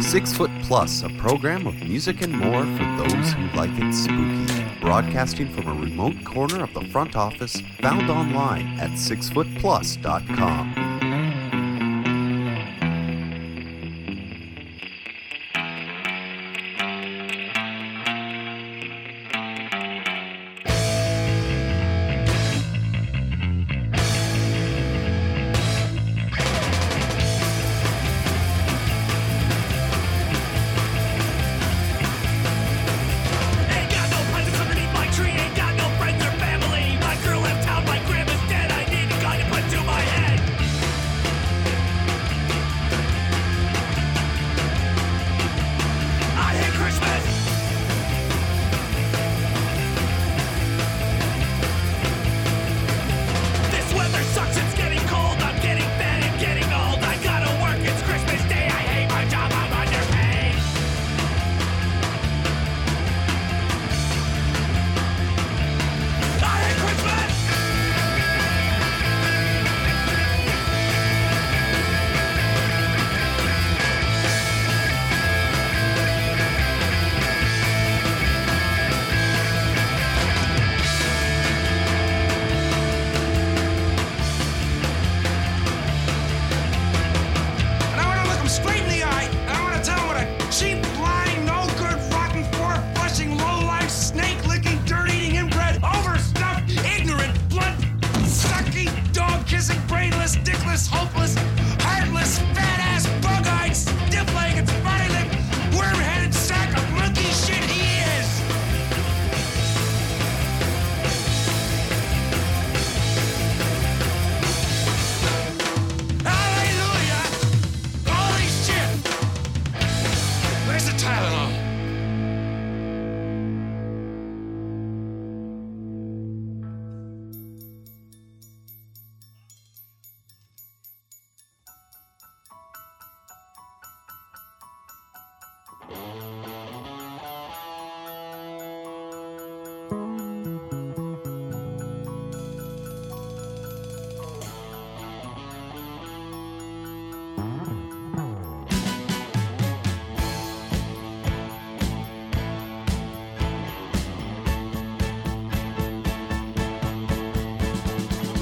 Six Foot Plus, a program of music and more for those who like it spooky. Broadcasting from a remote corner of the front office, found online at sixfootplus.com.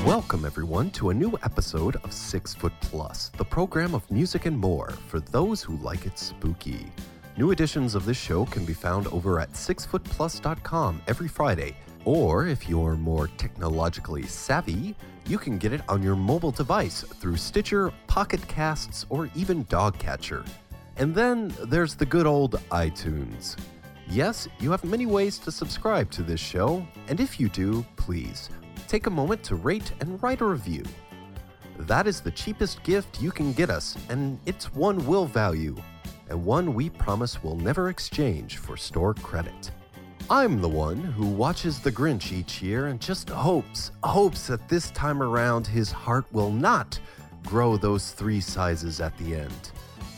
Welcome, everyone, to a new episode of Six Foot Plus, the program of music and more for those who like it spooky. New editions of this show can be found over at sixfootplus.com every Friday, or if you're more technologically savvy, you can get it on your mobile device through Stitcher, Pocket Casts, or even Dogcatcher. And then there's the good old iTunes. Yes, you have many ways to subscribe to this show, and if you do, please take a moment to rate and write a review. That is the cheapest gift you can get us, and it's one we'll value, and one we promise we'll never exchange for store credit. I'm the one who watches The Grinch each year and just hopes, hopes that this time around his heart will not grow those three sizes at the end.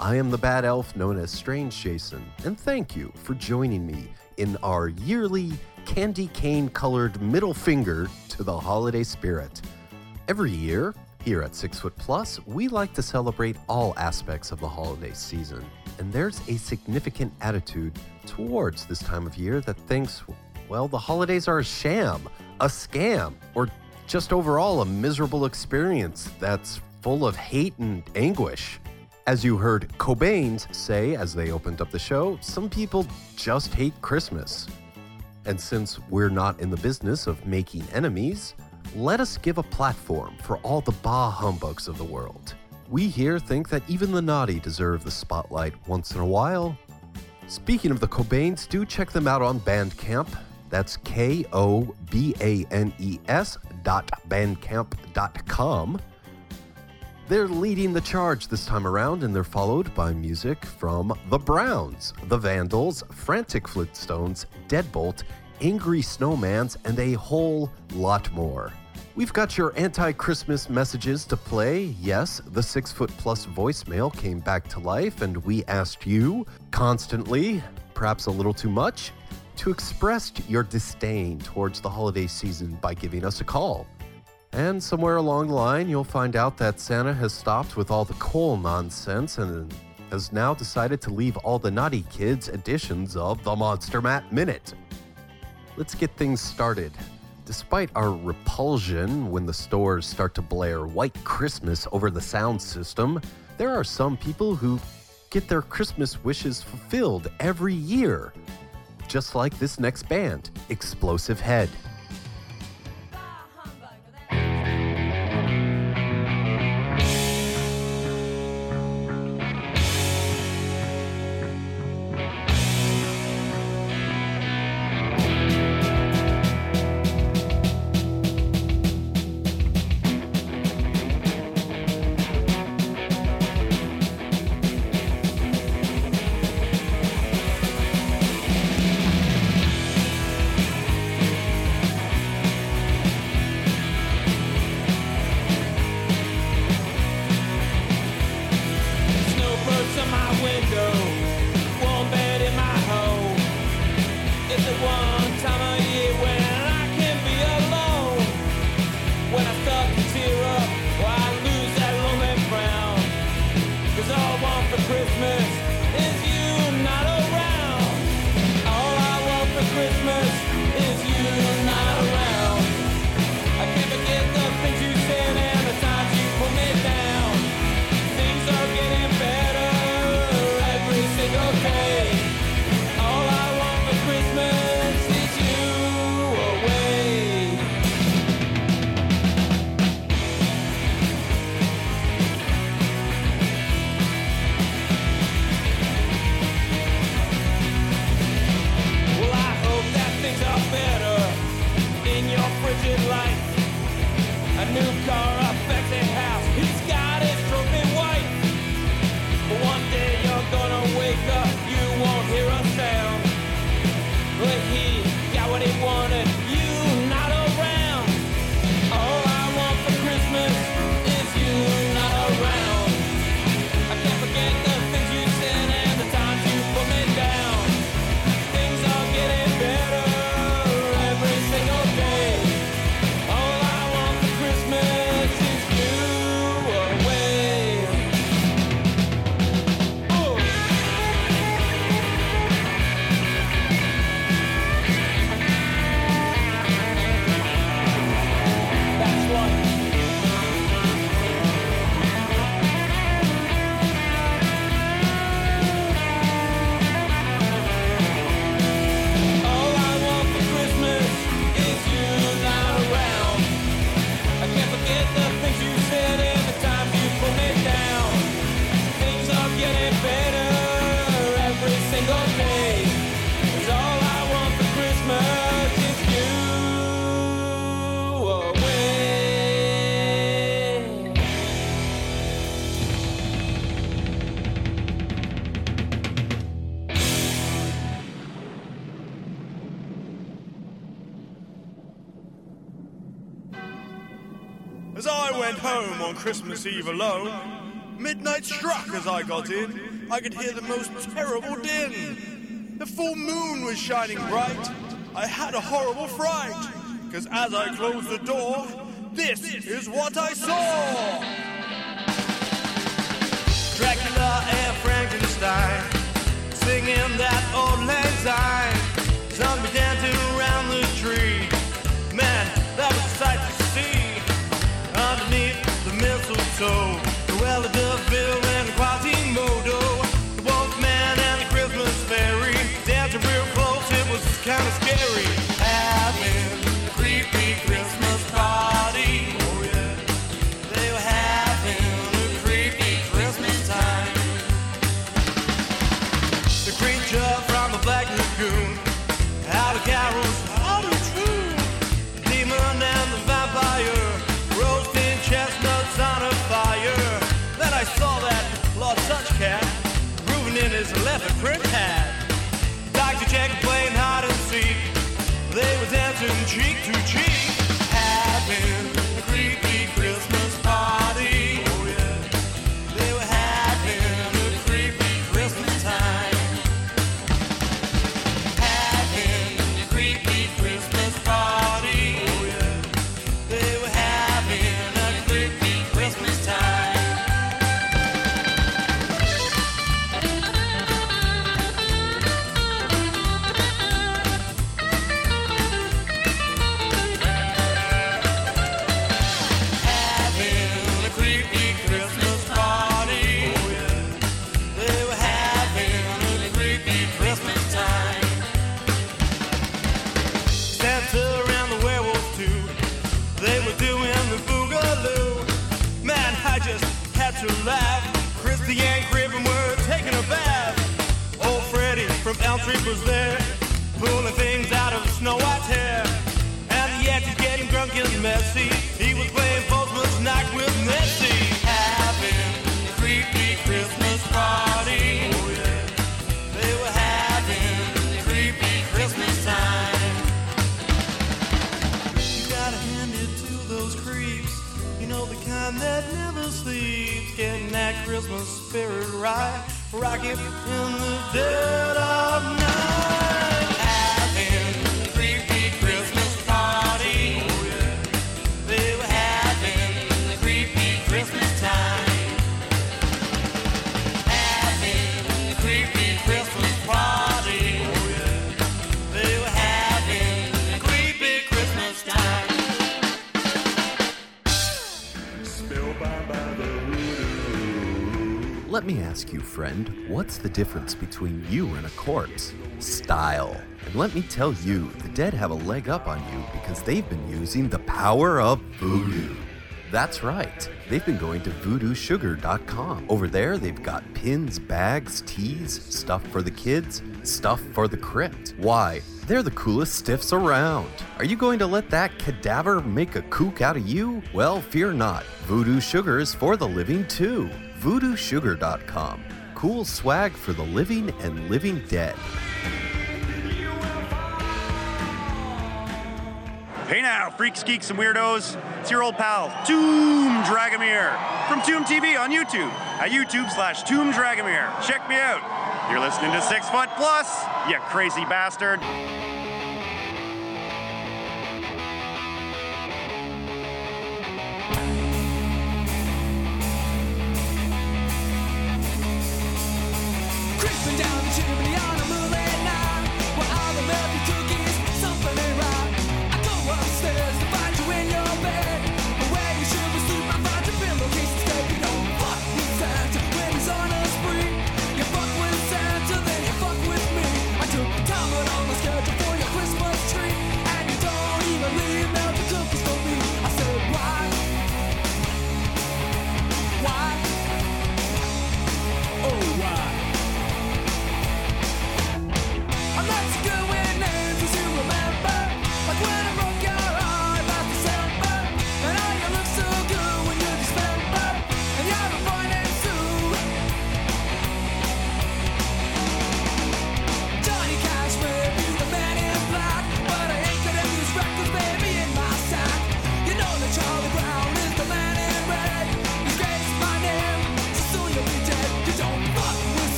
I am the bad elf known as Strange Jason, and thank you for joining me in our yearly candy cane colored middle finger to the holiday spirit. Every year, here at Six Foot Plus, we like to celebrate all aspects of the holiday season, and there's a significant attitude towards this time of year that thinks, well, the holidays are a sham, a scam, or just overall a miserable experience that's full of hate and anguish. As you heard Kobanes say as they opened up the show, some people just hate Christmas. And since we're not in the business of making enemies, let us give a platform for all the bah humbugs of the world. We here think that even the naughty deserve the spotlight once in a while. Speaking of the Kobanes, do check them out on Bandcamp. That's K O B A N E S dot bandcamp.com. They're leading the charge this time around, and they're followed by music from The Browns, The Vandals, Frantic Flintstones, Deadbolt, Angry Snowmans, and a whole lot more. We've got your anti Christmas messages to play. Yes, the six foot plus voicemail came back to life, and we asked you, constantly, perhaps a little too much, to express your disdain towards the holiday season by giving us a call. And somewhere along the line, you'll find out that Santa has stopped with all the coal nonsense and has now decided to leave all the naughty kids editions of the Monster Map Minute. Let's get things started. Despite our repulsion when the stores start to blare White Christmas over the sound system, there are some people who get their Christmas wishes fulfilled every year. Just like this next band, Explosive Head. Christmas Eve alone, midnight struck as I got in. I could hear the most terrible din. The full moon was shining bright. I had a horrible fright, because as I closed the door, this is what I saw. Dracula and Frankenstein singing that auld lang syne. Zombie dancing around the mistletoe, Cruella de and Quasimodo, the Wolfman and the Christmas Fairy, dancing real close, it was kinda scary. Was there, pulling things out of Snow White's hair. And the Yankees getting drunk and messy. He was playing Postman's night with. Having a creepy Christmas party. Oh, they were having creepy Christmas time. You gotta hand it to those creeps. You know the kind that never sleeps. Getting that Christmas spirit right. Rock it in the dead of night. Let me ask you, friend, what's the difference between you and a corpse? Style. And let me tell you, the dead have a leg up on you because they've been using the power of voodoo. That's right. They've been going to voodoosugar.com. Over there, they've got pins, bags, teas, stuff for the kids, stuff for the crypt. Why? They're the coolest stiffs around. Are you going to let that cadaver make a kook out of you? Well, fear not. Voodoo Sugar is for the living too. voodoosugar.com. Cool swag for the living and living dead. Hey now, freaks, geeks, and weirdos. It's your old pal, Tomb Dragomir, from Tomb TV on YouTube at YouTube slash Tomb Dragomir. Check me out. You're listening to Six Foot Plus, you crazy bastard.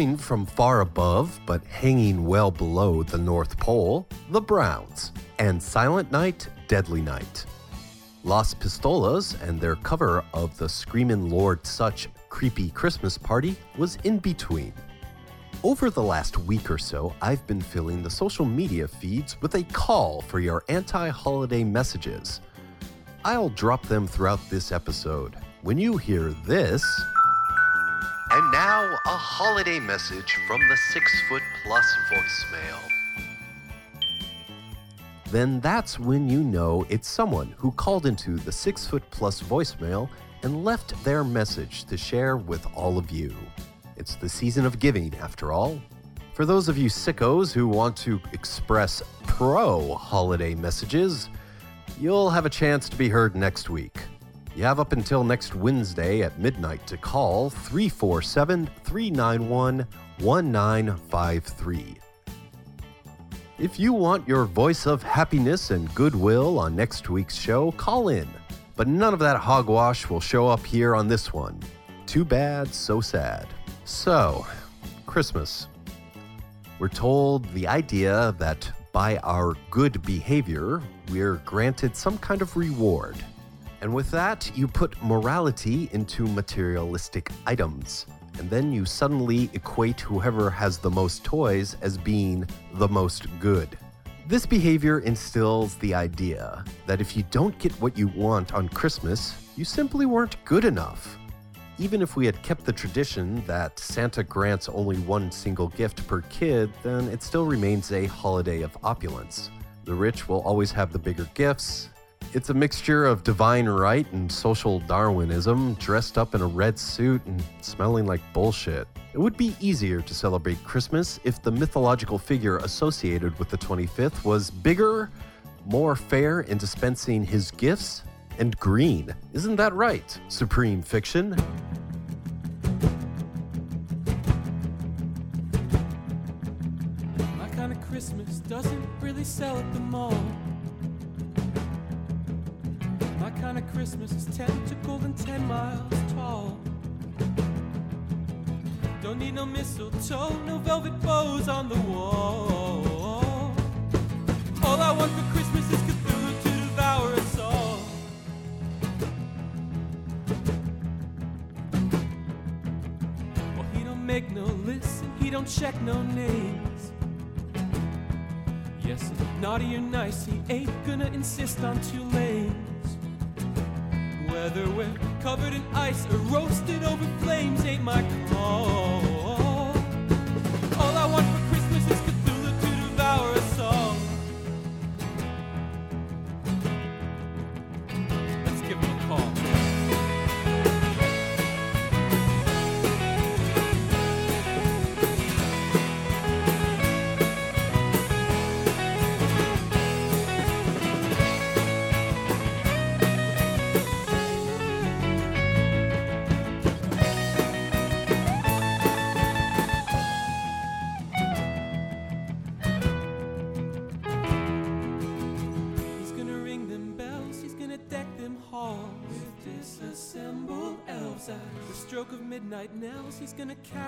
Coming from far above, but hanging well below the North Pole, the Browns, and Silent Night, Deadly Night. Las Pistolas and their cover of the Screamin' Lord Sutch Creepy Christmas Party was in between. Over the last week or so, I've been filling the social media feeds with a call for your anti holiday messages. I'll drop them throughout this episode. When you hear this. And now, a holiday message from the Six Foot Plus voicemail. Then that's when you know it's someone who called into the Six Foot Plus voicemail and left their message to share with all of you. It's the season of giving, after all. For those of you sickos who want to express pro holiday messages, you'll have a chance to be heard next week. You have up until next Wednesday at midnight to call 347 391 1953. If you want your voice of happiness and goodwill on next week's show, call in. But none of that hogwash will show up here on this one. Too bad, so sad. So, Christmas. We're told the idea that by our good behavior, we're granted some kind of reward. And with that, you put morality into materialistic items. And then you suddenly equate whoever has the most toys as being the most good. This behavior instills the idea that if you don't get what you want on Christmas, you simply weren't good enough. Even if we had kept the tradition that Santa grants only one single gift per kid, then it still remains a holiday of opulence. The rich will always have the bigger gifts. It's a mixture of divine right and social Darwinism, dressed up in a red suit and smelling like bullshit. It would be easier to celebrate Christmas if the mythological figure associated with the 25th was bigger, more fair in dispensing his gifts, and green. Isn't that right, Supreme Fiction? My kind of Christmas doesn't really sell at the mall. My kind of Christmas is tentacled and ten miles tall. Don't need no mistletoe, no velvet bows on the wall. All I want for Christmas is Cthulhu to devour us all. Well, he don't make no lists and he don't check no names. Yes, if naughty or nice, he ain't gonna insist on two lanes. Whether we're covered in ice or roasted over flames ain't my call.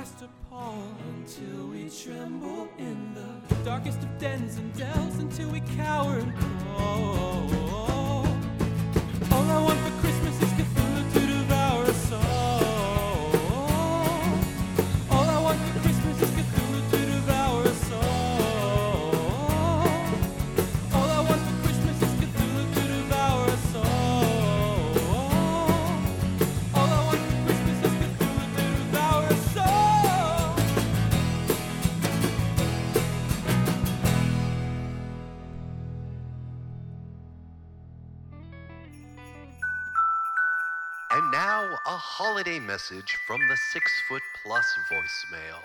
Cast pall until we tremble in the darkest of dens and dells until we cower and crawl. Now, a holiday message from the Six Foot Plus voicemail.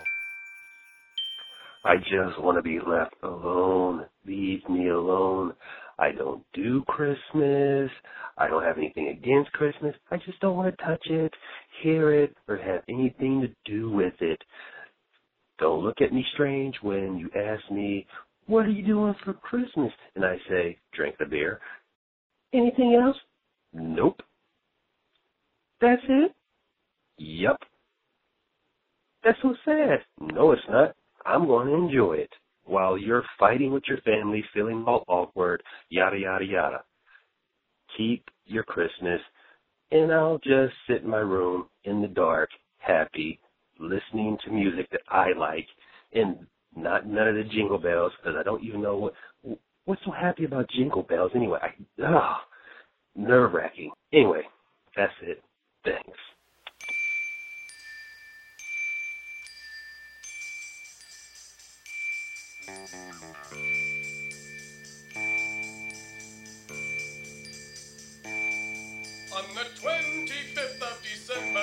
I just want to be left alone. Leave me alone. I don't do Christmas. I don't have anything against Christmas. I just don't want to touch it, hear it, or have anything to do with it. Don't look at me strange when you ask me, What are you doing for Christmas? And I say, Drink the beer. Anything else? Nope. That's it? Yup. That's so sad. No, it's not. I'm going to enjoy it while you're fighting with your family, feeling all awkward, yada, yada, yada. Keep your Christmas, and I'll just sit in my room in the dark, happy, listening to music that I like, and not none of the jingle bells, because I don't even know what what's so happy about jingle bells anyway. I, oh, nerve wracking. Anyway, that's it. On the 25th of December,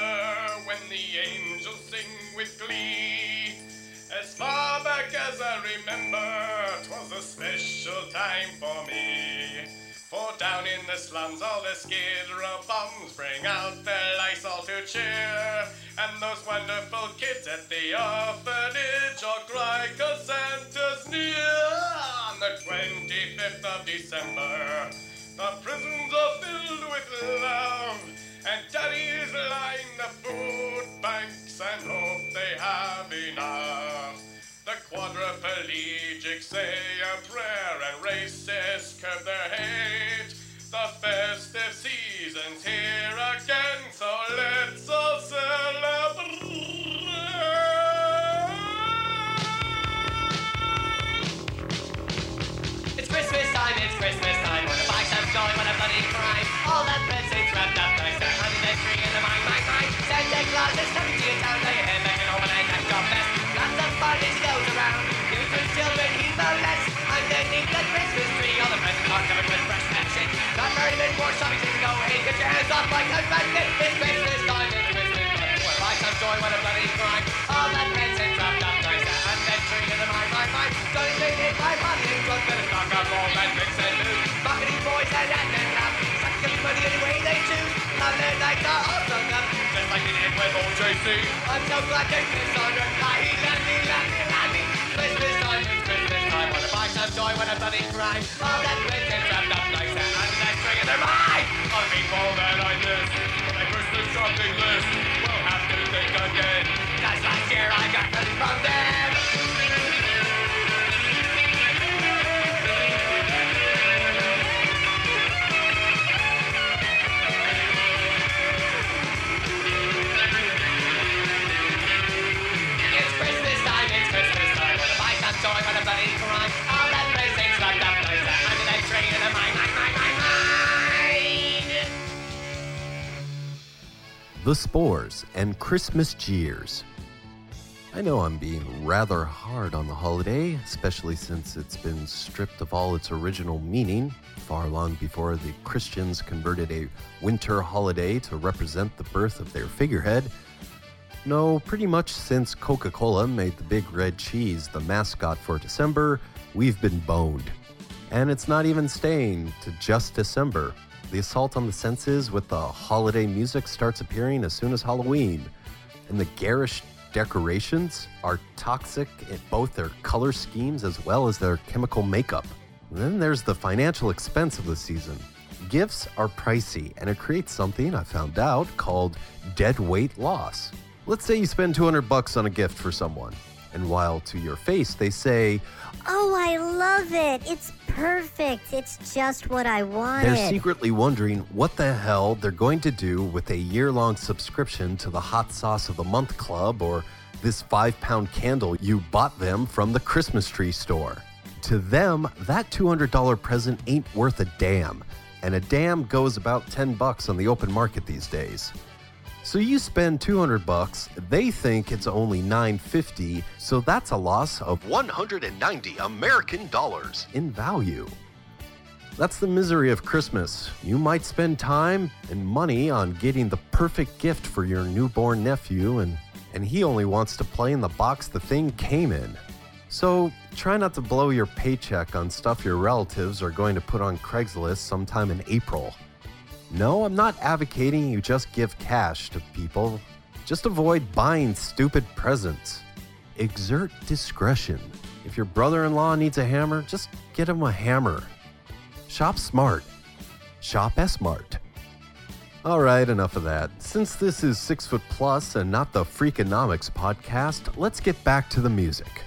when the angels sing with glee, as far back as I remember, 'twas a special time for me. For down in the slums, all the skid row bums bring out their Lysol to cheer, and those wonderful kids at the orphanage all cry 'cause Santa's near. On the 25th of December, the prisons are filled with love, and daddies line the food banks and hope they have enough. Quadriplegics say a prayer and racists curb their hate. The festive season's here again, so let's all celebrate. It's Christmas time, it's Christmas time. When the bikes have going, when a bloody crime. All the presents wrapped up nice. They're under the tree in the mine, mine, mine. Santa Claus is coming to your town. Lay your head back He goes around. Giving to children, the best. Underneath the Christmas tree, all the presents are covered with fresh action. Not very many more shopping to go. Hey, get your hands off a basket. It's Christmas time, it's Christmas time. Bikes have joy, when like it did with old JC. I'm so glad kiss on your thigh. Landy, landy, landy. Christmas time, Christmas time. When the bikes have joy, when a bloody crime. All that presents wrapped up nice and under that tree in their mine. On people that I miss, my Christmas shopping list, we'll have to think again. Cause last year I got nothing from them. The Spores and Christmas Jeers. I know I'm being rather hard on the holiday, especially since it's been stripped of all its original meaning far long before the Christians converted a winter holiday to represent the birth of their figurehead. No, pretty much since Coca Cola made the big red cheese the mascot for December, we've been boned. And it's not even staying to just December. The assault on the senses with the holiday music starts appearing as soon as Halloween. And the garish decorations are toxic in both their color schemes as well as their chemical makeup. And then there's the financial expense of the season. Gifts are pricey, and it creates something I found out called dead weight loss. Let's say you spend 200 bucks on a gift for someone, and while to your face they say, Oh, I love it. It's perfect. It's just what I wanted. They're secretly wondering what the hell they're going to do with a year long subscription to the Hot Sauce of the Month Club or this five pound candle you bought them from the Christmas tree store. To them, that $200 present ain't worth a damn, and a damn goes about 10 bucks on the open market these days. So you spend 200 bucks, they think it's only 950, so that's a loss of 190 American dollars in value. That's the misery of Christmas. You might spend time and money on getting the perfect gift for your newborn nephew, and, and he only wants to play in the box the thing came in. So try not to blow your paycheck on stuff your relatives are going to put on Craigslist sometime in April. No, I'm not advocating you just give cash to people. Just avoid buying stupid presents. Exert discretion. If your brother in law needs a hammer, just get him a hammer. Shop smart. Shop S-Mart. All right, enough of that. Since this is Six Foot Plus and not the Freakonomics podcast, let's get back to the music.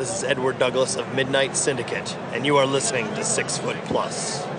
This is Edward Douglas of Midnight Syndicate, and you are listening to Six Foot Plus.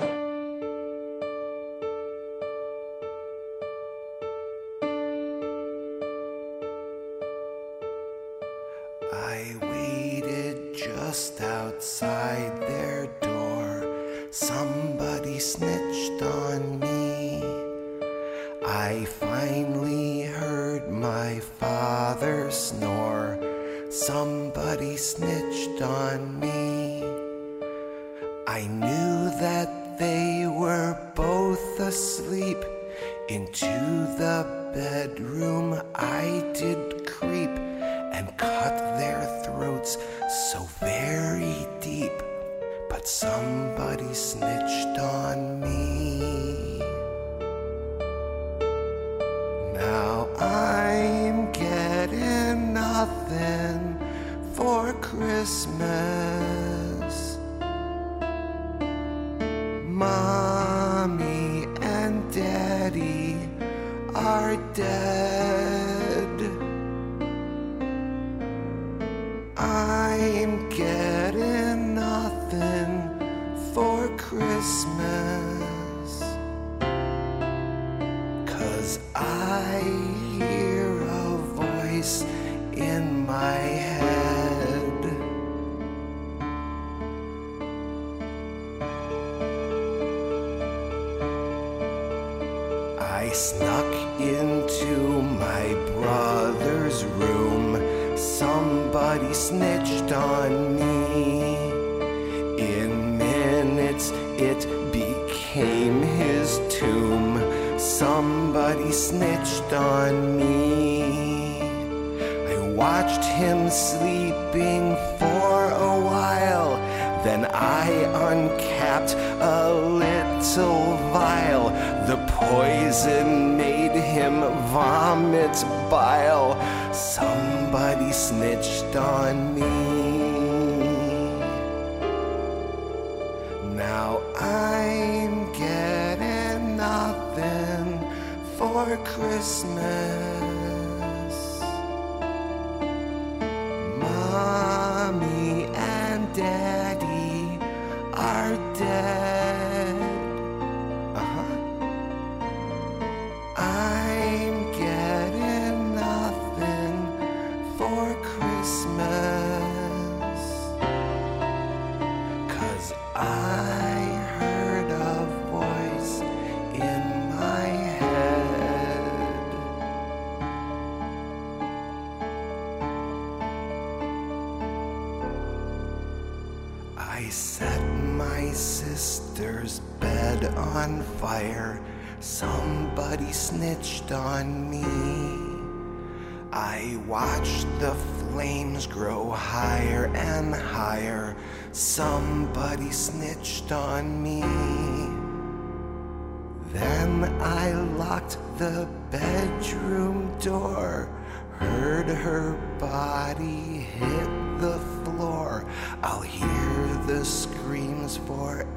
the screams forevermore.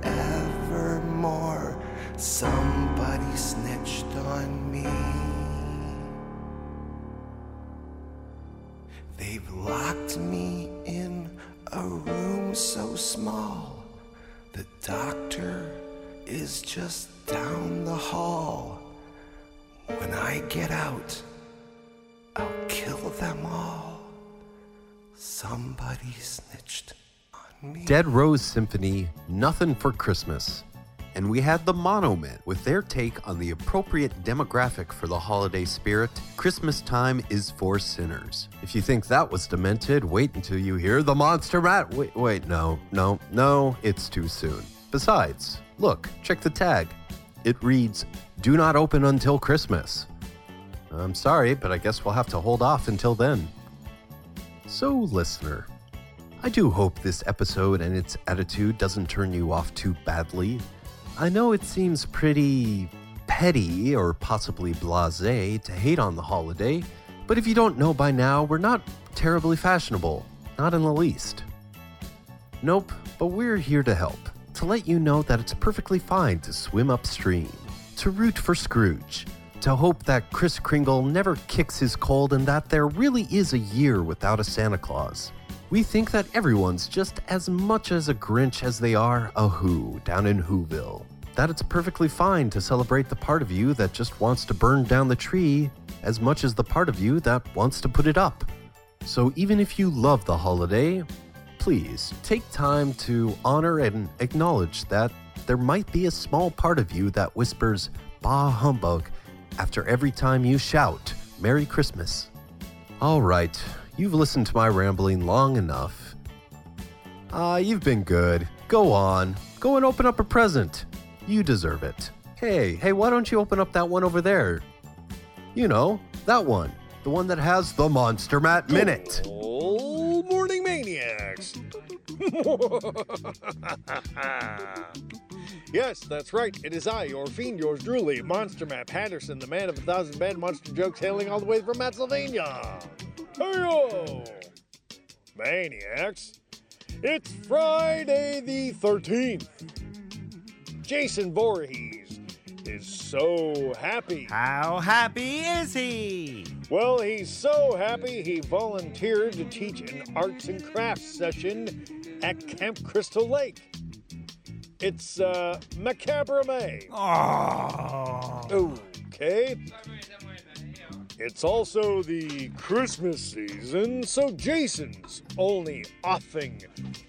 Somebody snitched on me. They've locked me in a room so small. The doctor is just down the hall. When I get out, I'll kill them all. Somebody snitched. Dead Rose Symphony, Nothing for Christmas. And we had the Monomen with their take on the appropriate demographic for the holiday spirit Christmas time is for sinners. If you think that was demented, wait until you hear the monster rat. Wait, wait, no, no, no, it's too soon. Besides, look, check the tag. It reads, Do not open until Christmas. I'm sorry, but I guess we'll have to hold off until then. So, listener, I do hope this episode and its attitude doesn't turn you off too badly. I know it seems pretty petty or possibly blase to hate on the holiday, but if you don't know by now, we're not terribly fashionable, not in the least. Nope, but we're here to help, to let you know that it's perfectly fine to swim upstream, to root for Scrooge, to hope that Kris Kringle never kicks his cold and that there really is a year without a Santa Claus. We think that everyone's just as much as a Grinch as they are a Who down in Whoville. That it's perfectly fine to celebrate the part of you that just wants to burn down the tree as much as the part of you that wants to put it up. So even if you love the holiday, please take time to honor and acknowledge that there might be a small part of you that whispers, Bah humbug, after every time you shout, Merry Christmas. All right, you've listened to my rambling long enough. Ah, you've been good. Go on. Go and open up a present. You deserve it. Hey, hey, why don't you open up that one over there? You know, that one. The one that has the Monster Matt Minute. Good morning, maniacs. yes, that's right. It is I, your fiend, yours truly, Monster Matt Patterson, the man of a thousand bad monster jokes, hailing all the way from Pennsylvania. Maniacs, it's Friday the 13th. Jason Voorhees is so happy. How happy is he? Well, he's so happy he volunteered to teach an arts and crafts session at Camp Crystal Lake. It's uh, May. Oh. Okay. It's also the Christmas season, so Jason's only offing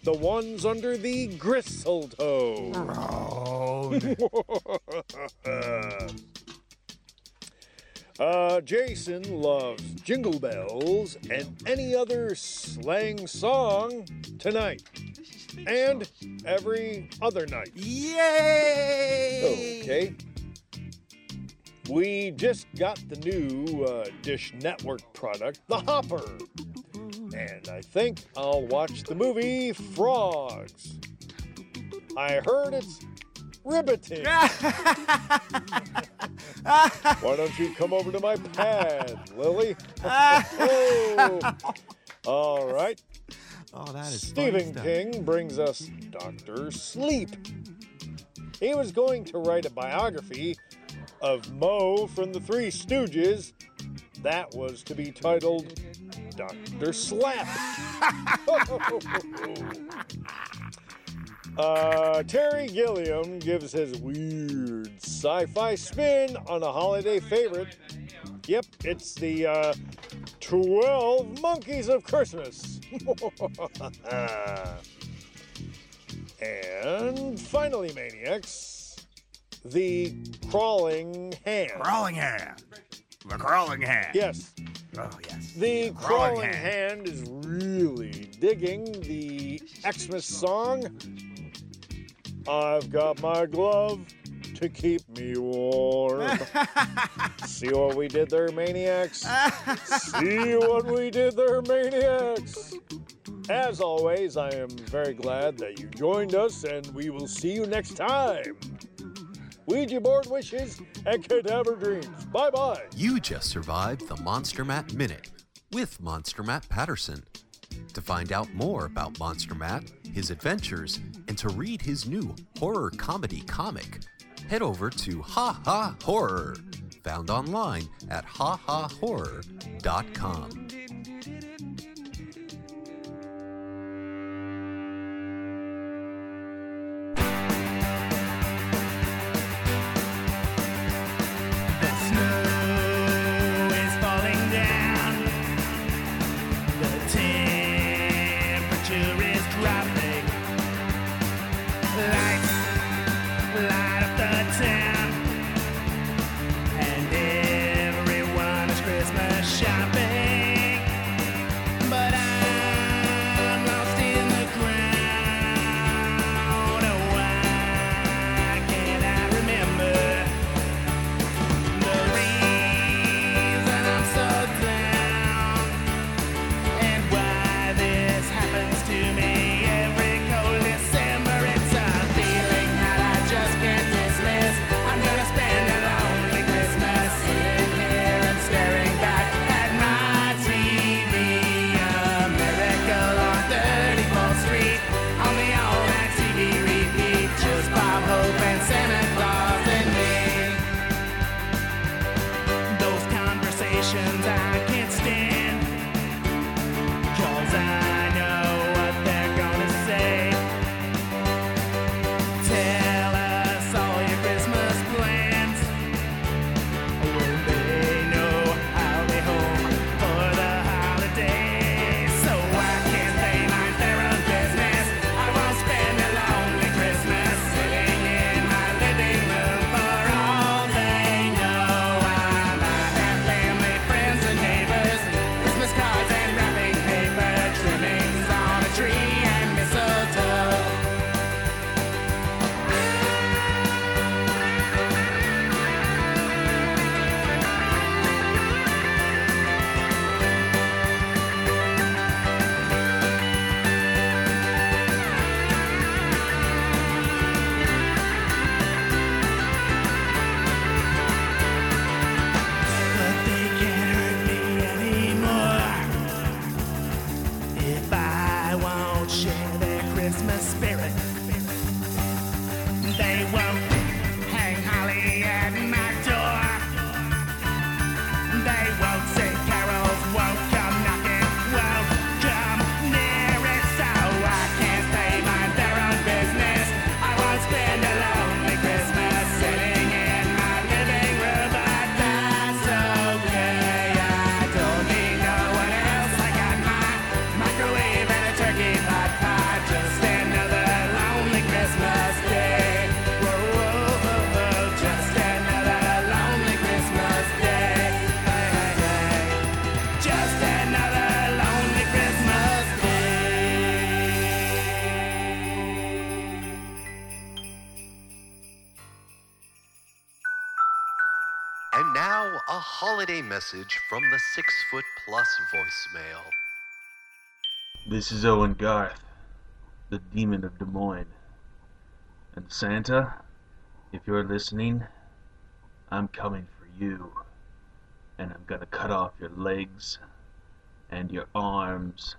the ones under the gristletoe. uh, Jason loves jingle bells and any other slang song tonight and every other night. Yay! Okay. We just got the new uh, Dish Network product, The Hopper. And I think I'll watch the movie Frogs. I heard it's riveting. Why don't you come over to my pad, Lily? oh. All right. Oh, that is Stephen. King brings us Dr. Sleep. He was going to write a biography of Moe from the Three Stooges. That was to be titled Dr. Slap. uh, Terry Gilliam gives his weird sci fi spin on a holiday favorite. Yep, it's the uh, 12 Monkeys of Christmas. and finally, Maniacs, the crawling hand. Crawling hand. The crawling hand. Yes. Oh, yes. The Crawling crawling hand. is really digging the Xmas song. I've got my glove to keep me warm. See what we did there, maniacs? See what we did there, maniacs? As always, I am very glad that you joined us, and we will see you next time. Ouija board wishes and cadaver dreams. Bye bye. You just survived the Monster Matt Minute with Monster Matt Patterson. To find out more about Monster Matt, his adventures, and to read his new horror comedy comic, head over to Ha Ha Horror, found online at hahahorror.com. from the Six Foot Plus voicemail. This is Owen Garth, the demon of Des Moines. And Santa, if you're listening, I'm coming for you. And I'm gonna cut off your legs, and your arms,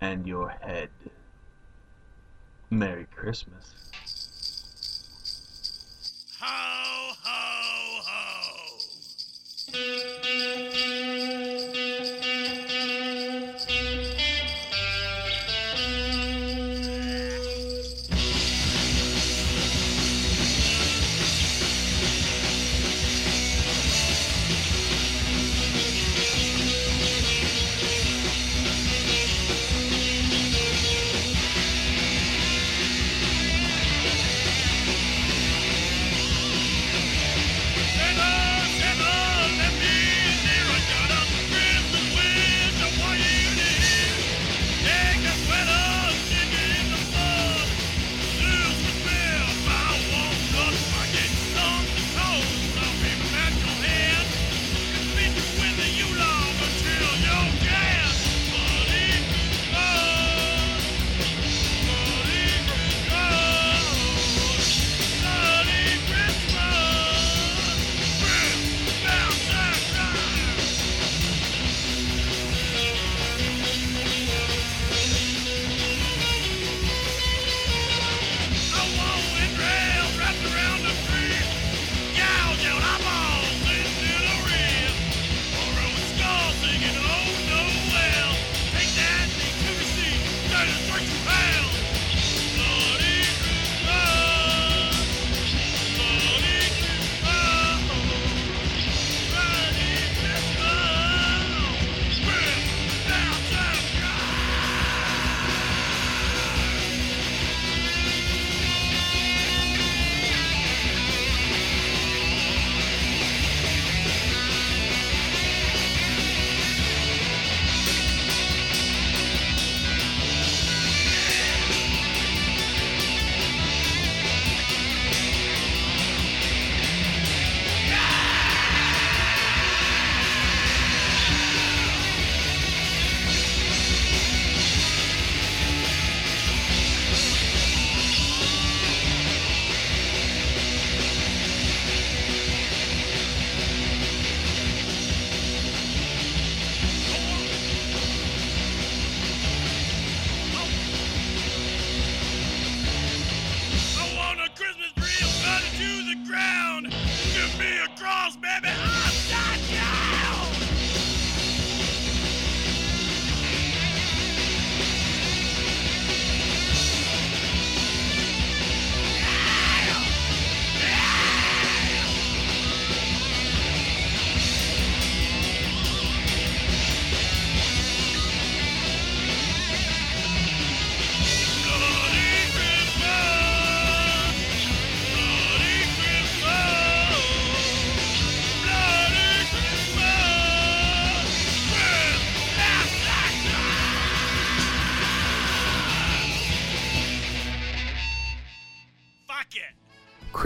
and your head. Merry Christmas. Ho,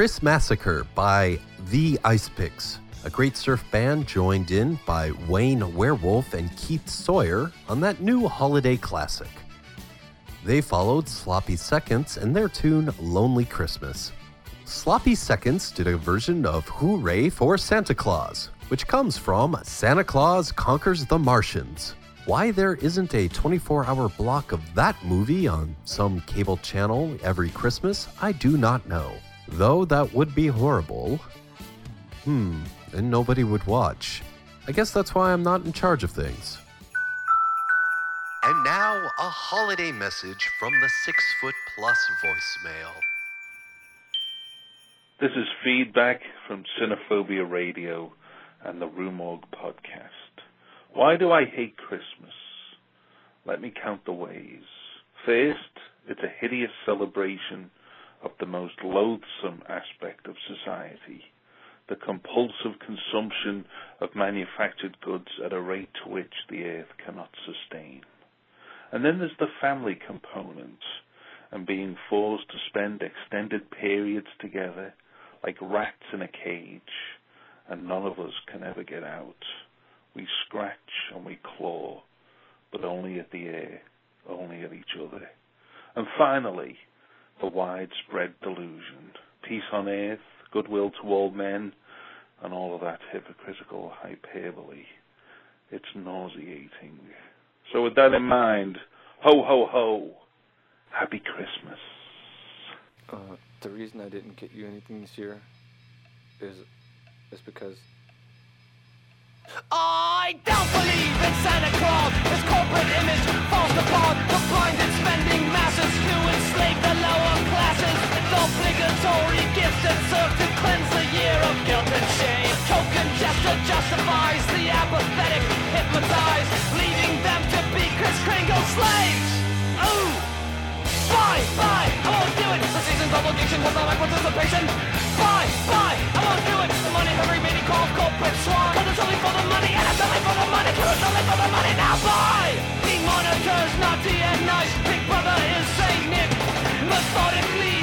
Chris Massacre by The Ice Picks, a great surf band joined in by Wayne Werewolf and Keith Sawyer on that new holiday classic. They followed Sloppy Seconds and their tune Lonely Christmas. Sloppy Seconds did a version of Hooray for Santa Claus, which comes from Santa Claus Conquers the Martians. Why there isn't a 24 hour block of that movie on some cable channel every Christmas, I do not know. Though that would be horrible. Hmm, and nobody would watch. I guess that's why I'm not in charge of things. And now, a holiday message from the Six Foot Plus voicemail. This is feedback from Cinephobia Radio and the Rumorg podcast. Why do I hate Christmas? Let me count the ways. First, it's a hideous celebration of the most loathsome aspect of society the compulsive consumption of manufactured goods at a rate to which the earth cannot sustain. And then there's the family component and being forced to spend extended periods together like rats in a cage, and none of us can ever get out. We scratch and we claw, but only at the air, only at each other. And finally, the widespread delusion. Peace on earth, goodwill to all men, and all of that hypocritical hyperbole. It's nauseating. So with that in mind, ho ho ho, happy Christmas. Uh, the reason I didn't get you anything this year is is because I don't believe in Santa Claus. His corporate image falls apart. The blinded spending masses who enslave the lower classes. It's obligatory gifts that serve to cleanse the year of guilt and shame. Token gesture justifies the apathetic, hypnotized, leaving them to be Chris Kringle slaves. Ooh! Bye, bye, I won't do it. The season's obligation was not my participation. Bye, bye, I won't do it. The money hungry meaning calls corporate swan. Cause it's only for the money, and it's only for the money, cause it's only for the money. Now bye! The monitor's naughty and nice. Big brother is Saint Nick. Methodically,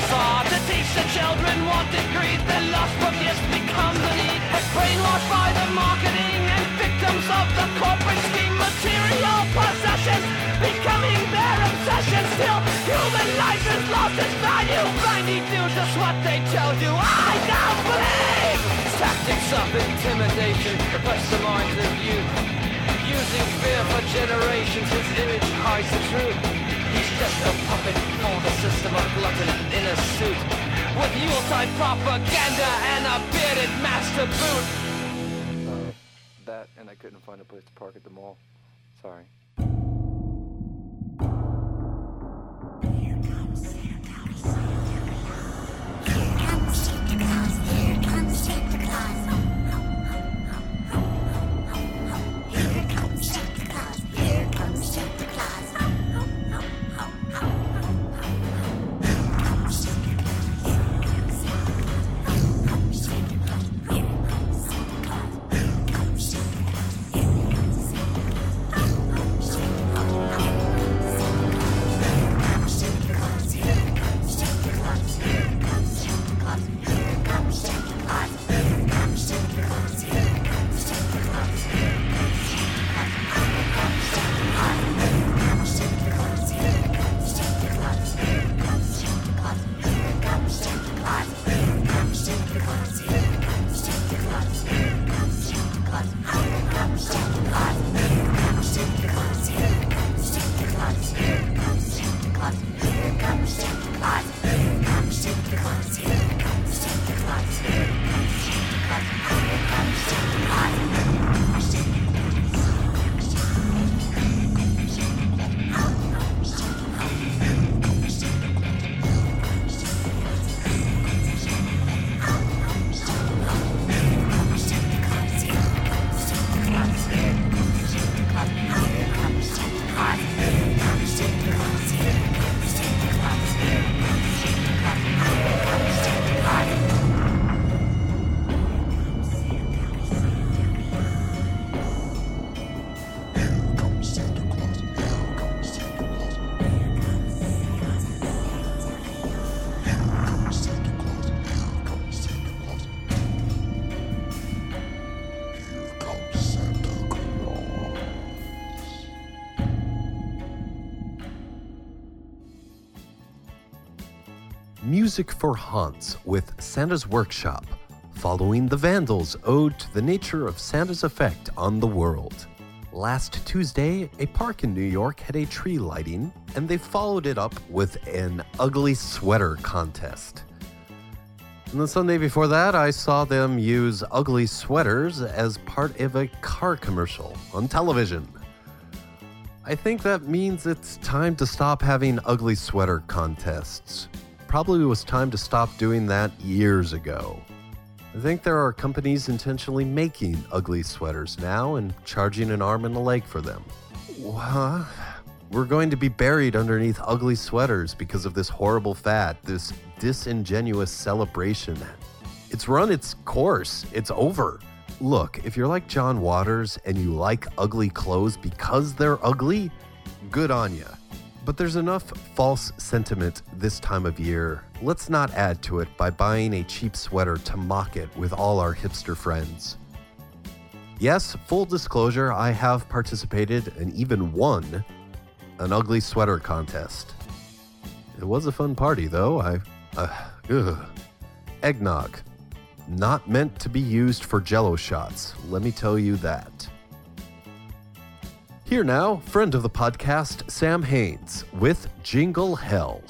facade. To teach the children what degrees their lust for gifts becomes a need. Brainwashed by the marketing and victims of the corporate scheme. Material possessions becoming their obsession. Still, human life has lost its value. Blindly do just what they tell you. I don't believe tactics of intimidation oppress the minds of youth. Using fear for generations, his image hides the truth. He's just a puppet for the system of glutton in a suit. With Yuletide propaganda and a bearded master boot. uh, that and I couldn't find a place to park at the mall. Sorry. Here Music for Haunts with Santa's Workshop, following the Vandals' ode to the nature of Santa's effect on the world. Last Tuesday, a park in New York had a tree lighting, and they followed it up with an ugly sweater contest. And the Sunday before that, I saw them use ugly sweaters as part of a car commercial on television. I think that means it's time to stop having ugly sweater contests. Probably was time to stop doing that years ago. I think there are companies intentionally making ugly sweaters now and charging an arm and a leg for them. Huh? We're going to be buried underneath ugly sweaters because of this horrible fad, this disingenuous celebration. It's run its course, it's over. Look, if you're like John Waters and you like ugly clothes because they're ugly, good on ya. But there's enough false sentiment this time of year. Let's not add to it by buying a cheap sweater to mock it with all our hipster friends. Yes, full disclosure, I have participated and even won an ugly sweater contest. It was a fun party, though. I. Uh, ugh. Eggnog. Not meant to be used for jello shots, let me tell you that. Here now, friend of the podcast, Sam Haines, with Jingle Hell.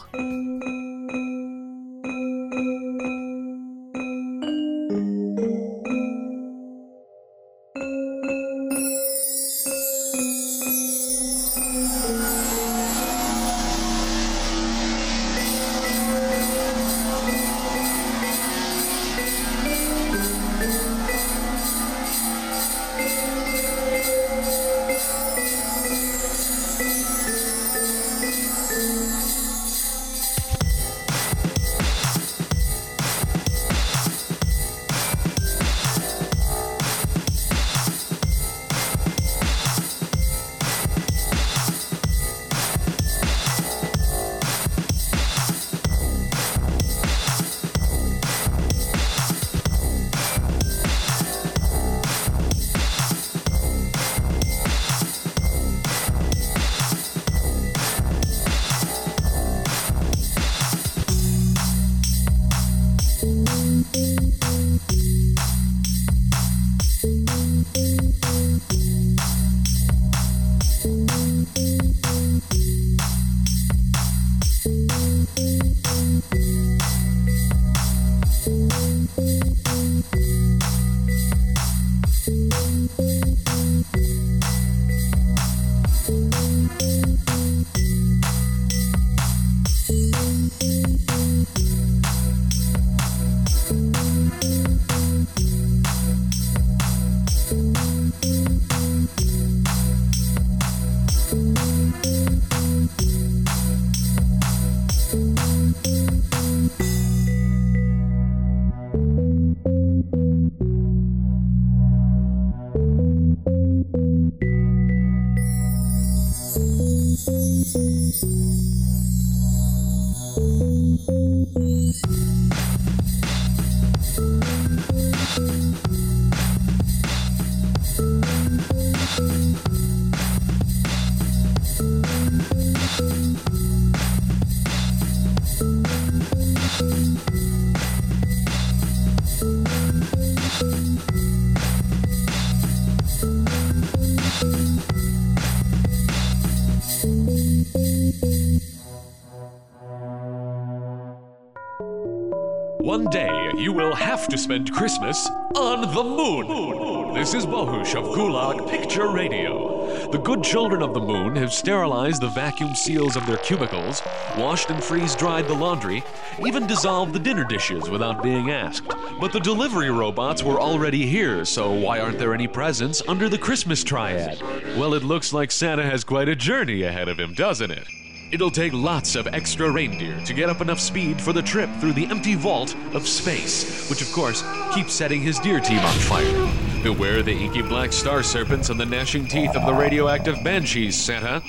One day, you will have to spend Christmas on the moon. This is Bohush of Gulag Picture Radio. The good children of the moon have sterilized the vacuum seals of their cubicles, washed and freeze dried the laundry, even dissolved the dinner dishes without being asked. But the delivery robots were already here, so why aren't there any presents under the Christmas triad? Well, it looks like Santa has quite a journey ahead of him, doesn't it? It'll take lots of extra reindeer to get up enough speed for the trip through the empty vault of space, which of course keeps setting his deer team on fire. Beware the inky black star serpents and the gnashing teeth of the radioactive banshees, Santa.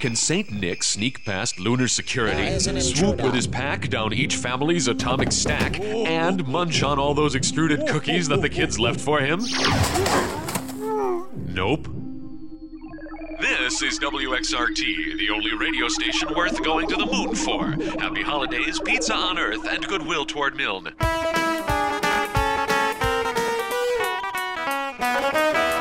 Can Saint Nick sneak past lunar security, swoop with his pack down each family's atomic stack, and munch on all those extruded cookies that the kids left for him? Nope. This is WXRT, the only radio station worth going to the moon for. Happy holidays, pizza on Earth, and goodwill toward Milne.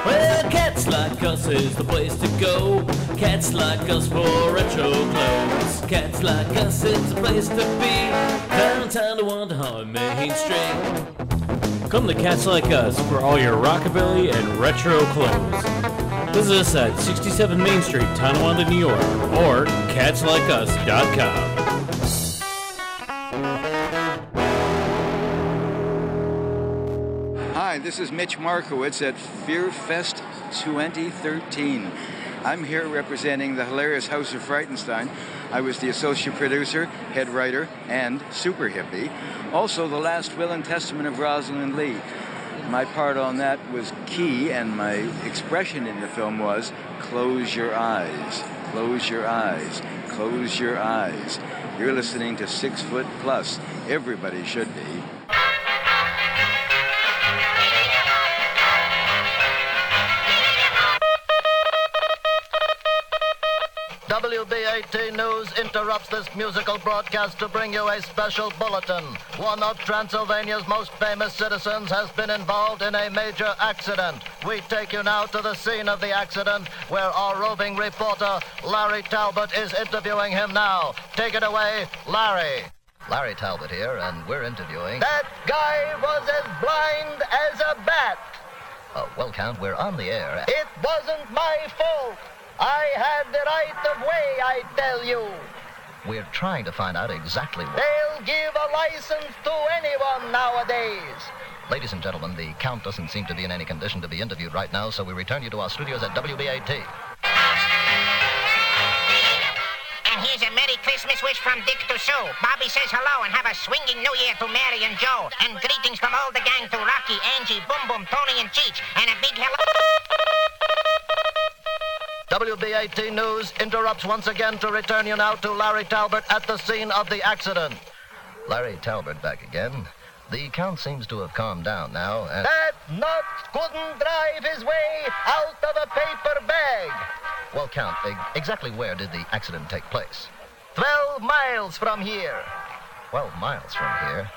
Well, cats like us is the place to go. Cats like us for retro clothes. Cats like us it's the place to be. Downtown Tonawanda Main Street. Come to Cats Like Us for all your rockabilly and retro clothes. Visit us at 67 Main Street, Tonawanda, New York, or catslikeus.com. Hi, this is Mitch Markowitz at FearFest 2013. I'm here representing the hilarious House of Frightenstein. I was the associate producer, head writer, and super hippie. Also, the last will and testament of Rosalind Lee. My part on that was key, and my expression in the film was close your eyes, close your eyes, close your eyes. You're listening to Six Foot Plus. Everybody should be. WBAT News interrupts this musical broadcast to bring you a special bulletin. One of Transylvania's most famous citizens has been involved in a major accident. We take you now to the scene of the accident where our roving reporter, Larry Talbot, is interviewing him now. Take it away, Larry. Larry Talbot here, and we're interviewing. That guy was as blind as a bat. Oh, well, Count, we're on the air. It wasn't my fault. I had the right of way, I tell you. We're trying to find out exactly what. They'll give a license to anyone nowadays. Ladies and gentlemen, the Count doesn't seem to be in any condition to be interviewed right now, so we return you to our studios at WBAT. And here's a Merry Christmas wish from Dick to Sue. Bobby says hello and have a swinging New Year to Mary and Joe. And greetings from all the gang to Rocky, Angie, Boom Boom, Tony, and Cheech. And a big hello. WBAT News interrupts once again to return you now to Larry Talbot at the scene of the accident. Larry Talbot back again. The Count seems to have calmed down now, and. That nut couldn't drive his way out of a paper bag. Well, Count, exactly where did the accident take place? Twelve miles from here. Twelve miles from here.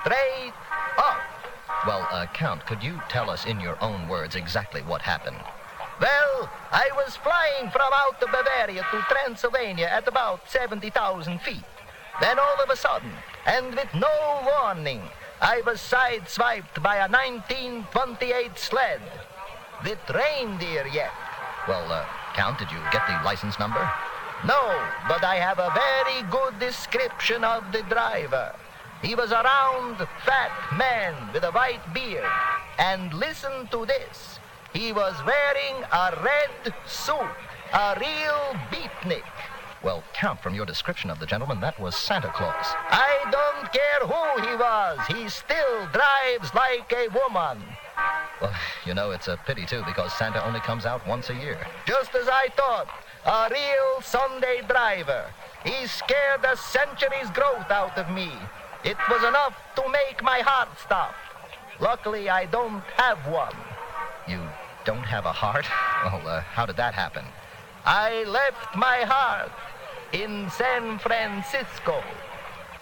Straight up. Well, uh, Count, could you tell us in your own words exactly what happened? Well, I was flying from out of Bavaria to Transylvania at about 70,000 feet. Then all of a sudden, and with no warning, I was sideswiped by a 1928 sled with reindeer yet. Well, uh, Count, did you get the license number? No, but I have a very good description of the driver. He was a round, fat man with a white beard. And listen to this. He was wearing a red suit, a real beatnik. Well, Count, from your description of the gentleman, that was Santa Claus. I don't care who he was. He still drives like a woman. Well, you know, it's a pity, too, because Santa only comes out once a year. Just as I thought. A real Sunday driver. He scared a century's growth out of me. It was enough to make my heart stop. Luckily, I don't have one. You don't have a heart? Well, uh, how did that happen? I left my heart in San Francisco.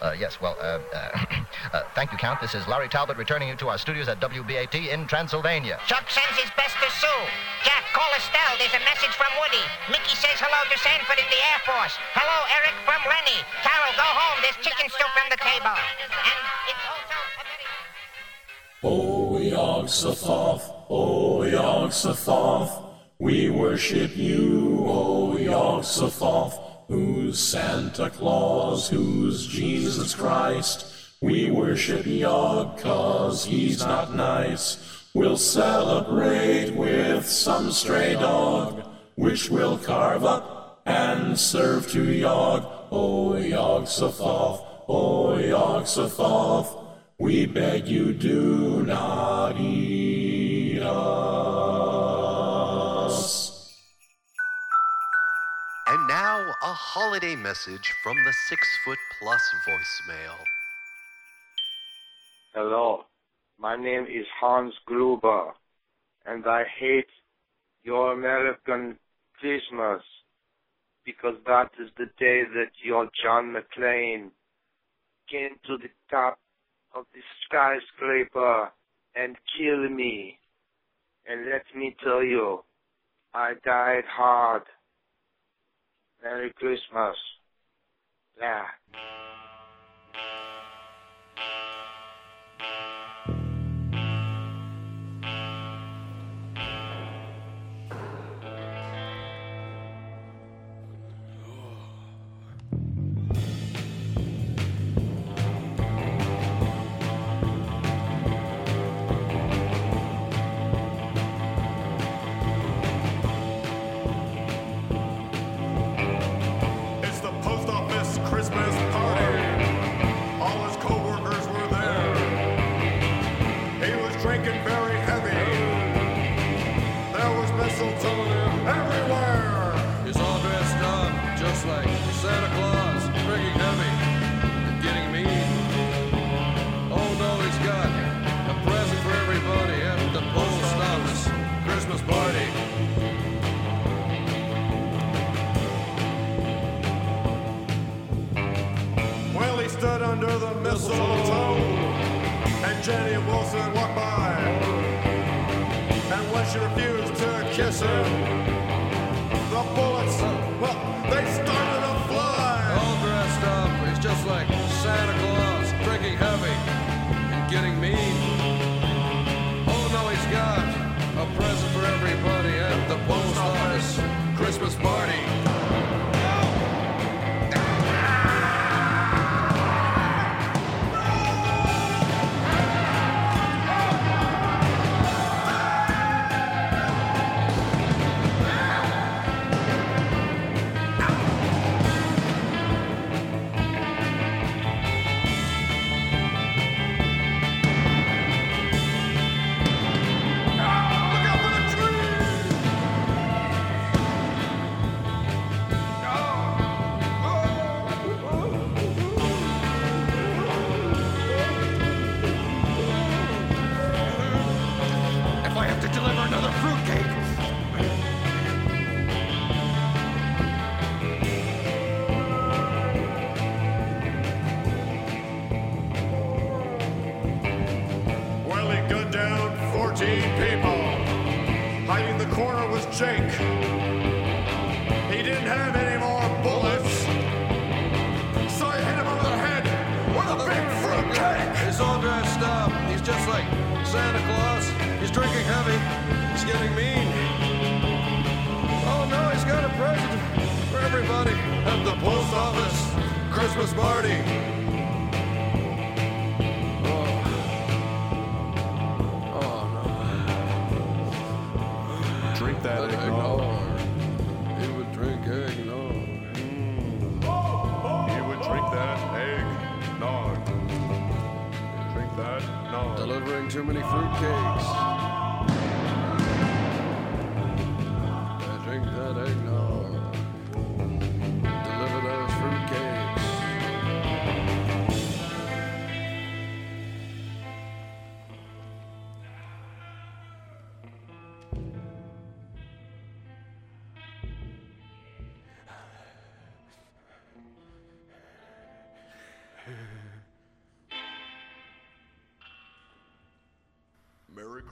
Uh, yes, well, uh, uh, uh, thank you, Count. This is Larry Talbot returning you to our studios at WBAT in Transylvania. Chuck sends his best to Sue. Jack, call Estelle. There's a message from Woody. Mickey says hello to Sanford in the Air Force. Hello, Eric from Lenny. Carol, go home. There's chicken soup on the table. And it's also a very... O Yog Sothoth, O Yog Sothoth, we worship you, O Yog Sothoth, who's Santa Claus, who's Jesus Christ. We worship Yog cause he's not nice. We'll celebrate with some stray dog, which we'll carve up and serve to Yog, O Yog Sothoth, O Yog Sothoth. We beg you do not eat holiday message from the Six Foot Plus voicemail. Hello, my name is Hans Gruber, and I hate your American Christmas because that is the day that your John McClane came to the top of the skyscraper and killed me. And let me tell you, I died hard. Merry Christmas. Yeah. He's all dressed up, just like Santa Claus, drinking heavy and getting mean. Oh he's got a present for everybody at the post office Christmas party. Stood under the mistletoe, and Jenny Wilson walked by. And when she refused to kiss him, the bullets, well, they started to fly. All dressed up, he's just like Santa Claus, drinking heavy and getting mean. Oh no, he's got a present for everybody at the post office Christmas party.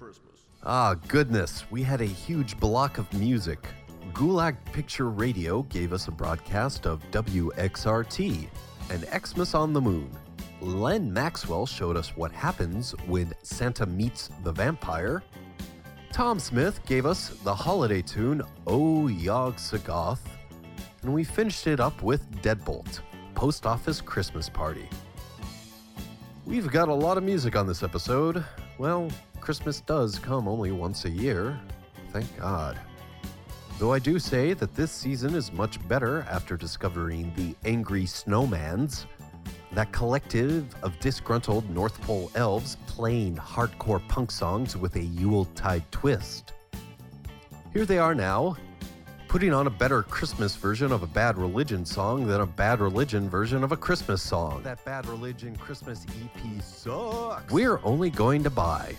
Christmas. Ah, goodness, we had a huge block of music. Gulag Picture Radio gave us a broadcast of WXRT and Xmas on the Moon. Len Maxwell showed us what happens when Santa meets the vampire. Tom Smith gave us the holiday tune O Yog Sagoth. And we finished it up with Deadbolt, Post Office Christmas Party. We've got a lot of music on this episode. Well, Christmas does come only once a year. Thank God. Though I do say that this season is much better after discovering the Angry Snowmans, that collective of disgruntled North Pole elves playing hardcore punk songs with a Yuletide twist. Here they are now, putting on a better Christmas version of a Bad Religion song than a Bad Religion version of a Christmas song. That Bad Religion Christmas EP sucks. We're only going to buy.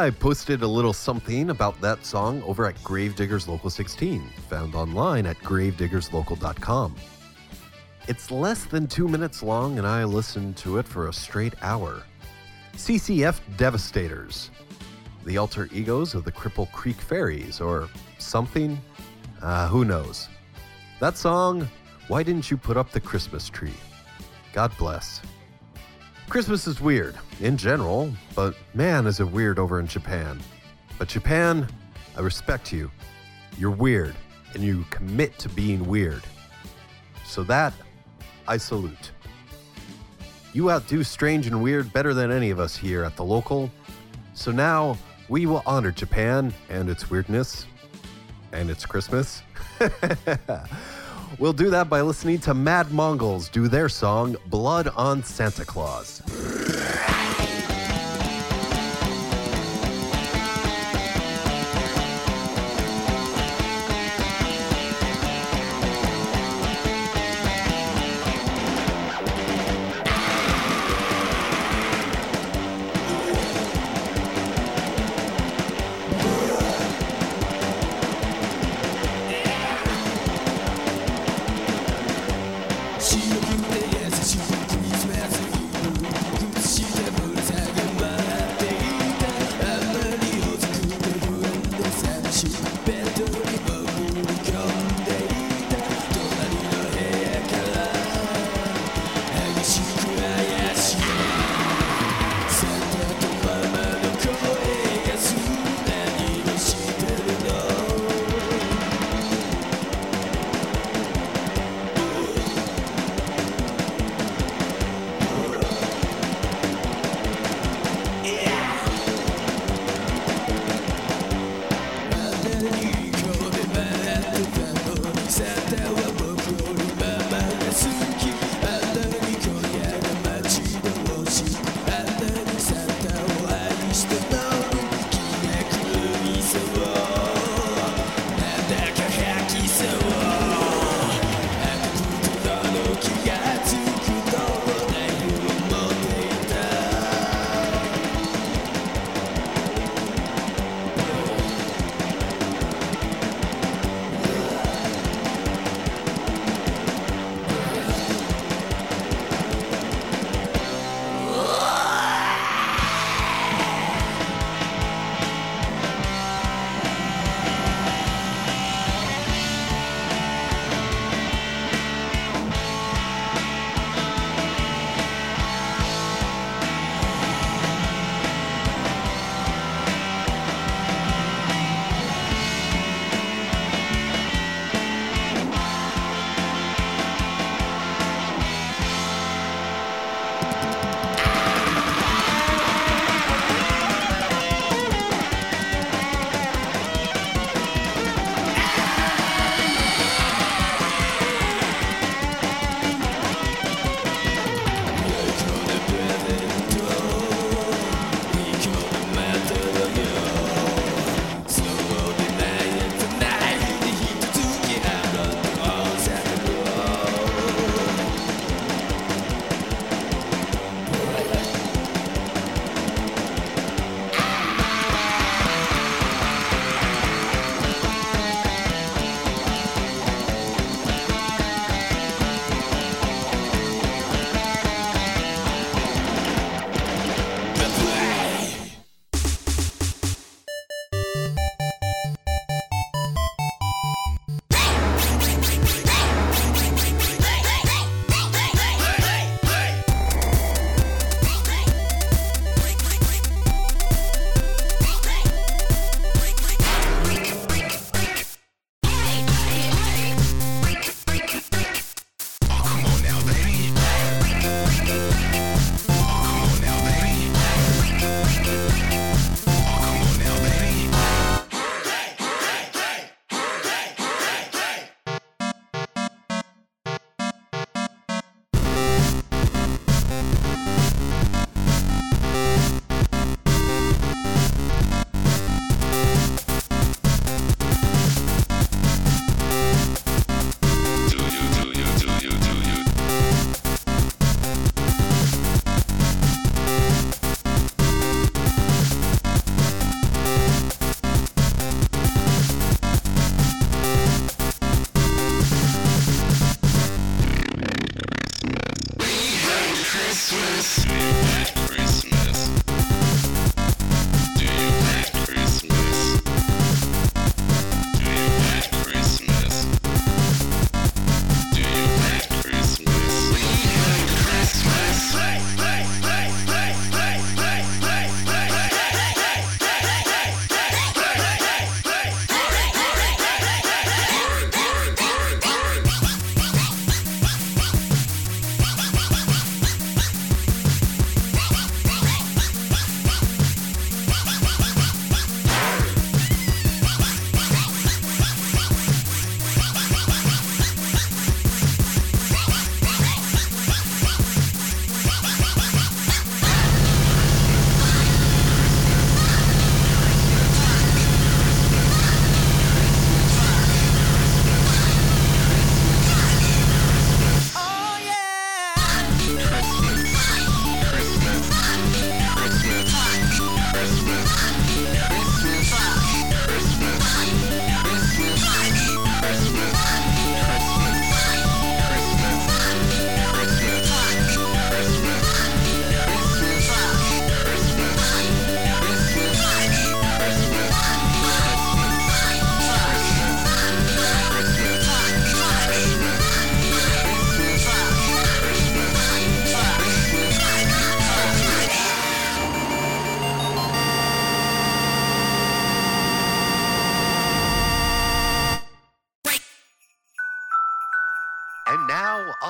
I posted a little something about that song over at Gravediggers Local 16, found online at gravediggerslocal.com. It's less than two minutes long, and I listened to it for a straight hour. CCF Devastators, the alter egos of the Cripple Creek Fairies, or something? Uh, who knows? That song, Why Didn't You Put Up the Christmas Tree? God bless. Christmas is weird in general, but man, is it weird over in Japan. But Japan, I respect you. You're weird, and you commit to being weird. So that, I salute. You outdo strange and weird better than any of us here at the local. So now we will honor Japan and its weirdness and its Christmas. we'll do that by listening to Mad Mongols do their song Blood on Santa Claus.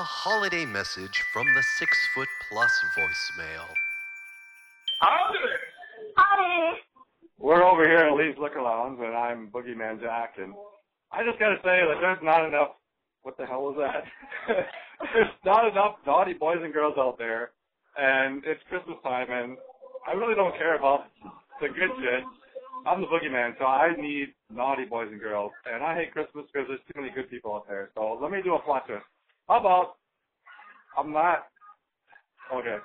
A holiday message from the Six Foot Plus voicemail. We're over here at Lee's Liquor Lounge, and I'm Boogeyman Jack, and I just gotta say that there's not enough. What the hell was that? there's not enough naughty boys and girls out there, and it's Christmas time, and I really don't care about the good shit. I'm the boogeyman, so I need naughty boys and girls, and I hate Christmas because there's too many good people out there. So let me do a plot twist. How about I'm not okay.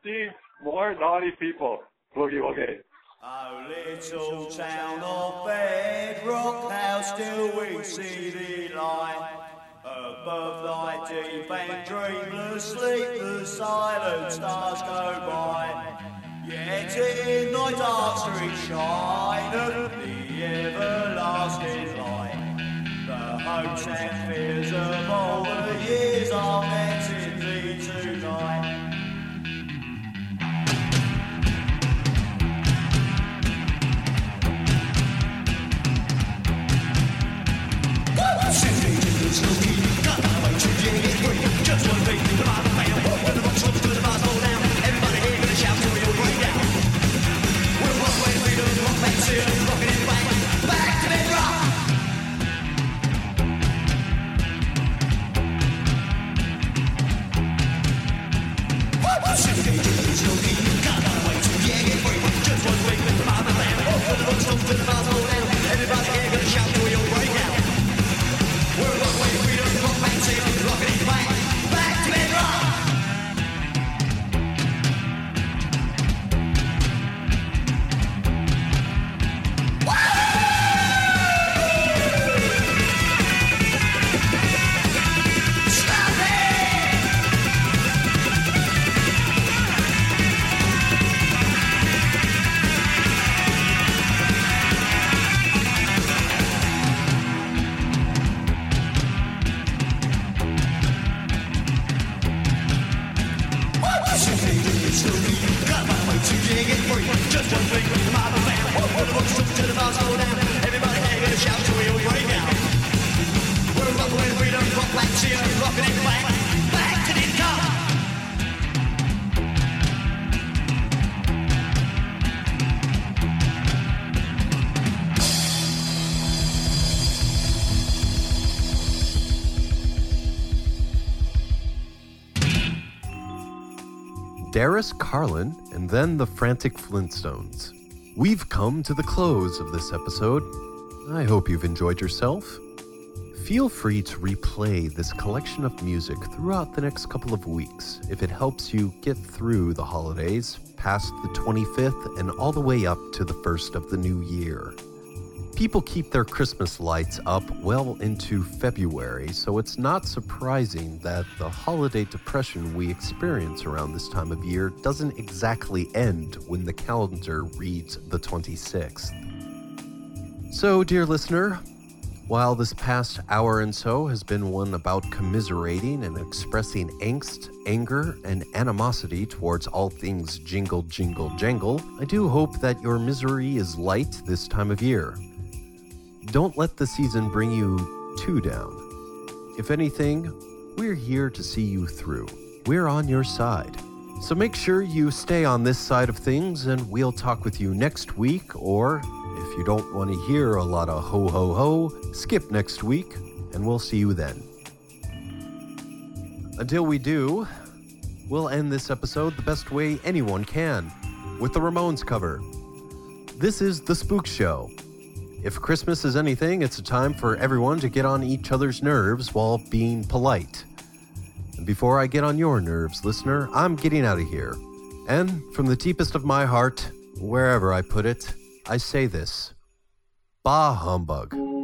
Steve? More naughty people. Boogie woogie. Oh, little town of Bedrock, how still we see the light above thy deep and dreamless sleep. The silent stars go by. Yet in thy dark street the everlasting. Hopes and fears of Everybody here gonna shout till we all Darius Carlin, and then the Frantic Flintstones. We've come to the close of this episode. I hope you've enjoyed yourself. Feel free to replay this collection of music throughout the next couple of weeks if it helps you get through the holidays, past the 25th, and all the way up to the first of the new year. People keep their Christmas lights up well into February, so it's not surprising that the holiday depression we experience around this time of year doesn't exactly end when the calendar reads the 26th. So, dear listener, while this past hour and so has been one about commiserating and expressing angst, anger, and animosity towards all things jingle, jingle, jangle, I do hope that your misery is light this time of year. Don't let the season bring you too down. If anything, we're here to see you through. We're on your side. So make sure you stay on this side of things, and we'll talk with you next week. Or if you don't want to hear a lot of ho ho ho, skip next week, and we'll see you then. Until we do, we'll end this episode the best way anyone can with the Ramones cover. This is The Spook Show. If Christmas is anything, it's a time for everyone to get on each other's nerves while being polite. And before I get on your nerves, listener, I'm getting out of here. And from the deepest of my heart, wherever I put it, I say this Bah humbug.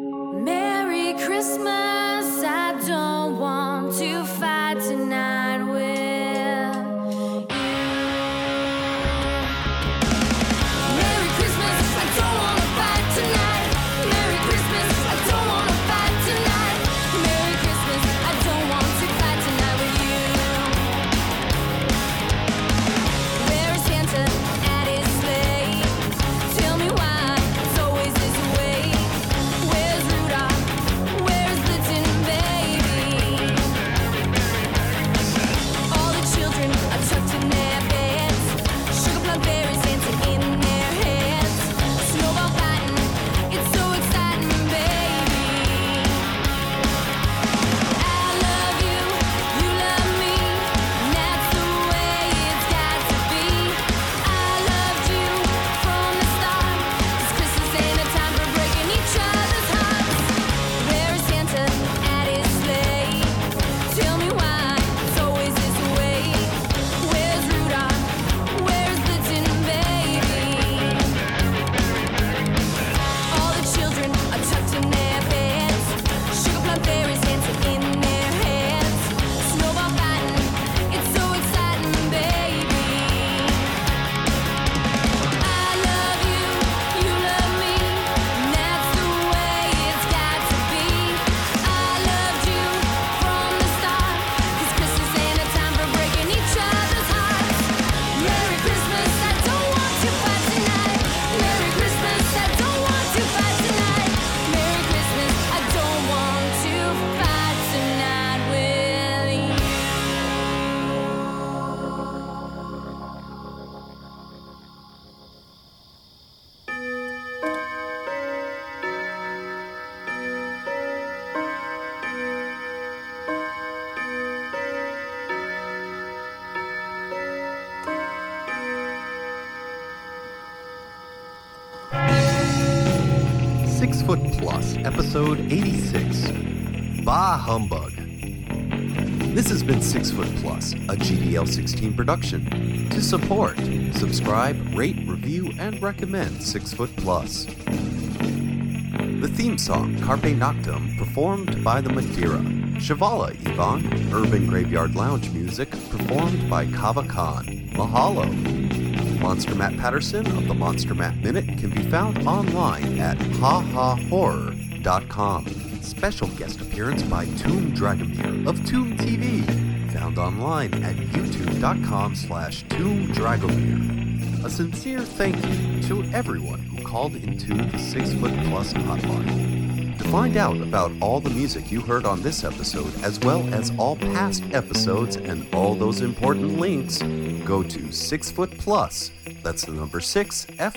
Episode 86 Bah Humbug. This has been Six Foot Plus, a GDL 16 production. To support, subscribe, rate, review, and recommend Six Foot Plus. The theme song, Carpe Noctem, performed by the Madeira. Shivala Ivan, Urban Graveyard Lounge music, performed by Kava Khan. Mahalo. Monster Matt Patterson of the Monster Matt Minute can be found online at hahahorror.com. Special guest appearance by Tomb Dragomir of Tomb TV, found online at youtube.com slash Tomb Dragomir. A sincere thank you to everyone who called into the Six Foot Plus hotline. To find out about all the music you heard on this episode, as well as all past episodes and all those important links, go to Six Foot Plus. That's the number six, F